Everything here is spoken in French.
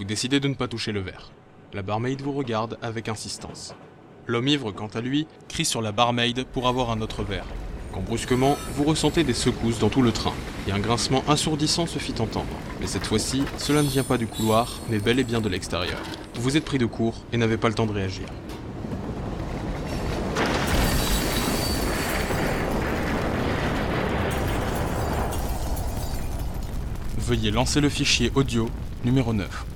Vous décidez de ne pas toucher le verre. La barmaid vous regarde avec insistance. L'homme ivre, quant à lui, crie sur la barmaid pour avoir un autre verre. Quand brusquement, vous ressentez des secousses dans tout le train, et un grincement assourdissant se fit entendre. Mais cette fois-ci, cela ne vient pas du couloir, mais bel et bien de l'extérieur. Vous êtes pris de court et n'avez pas le temps de réagir. Veuillez lancer le fichier audio numéro 9.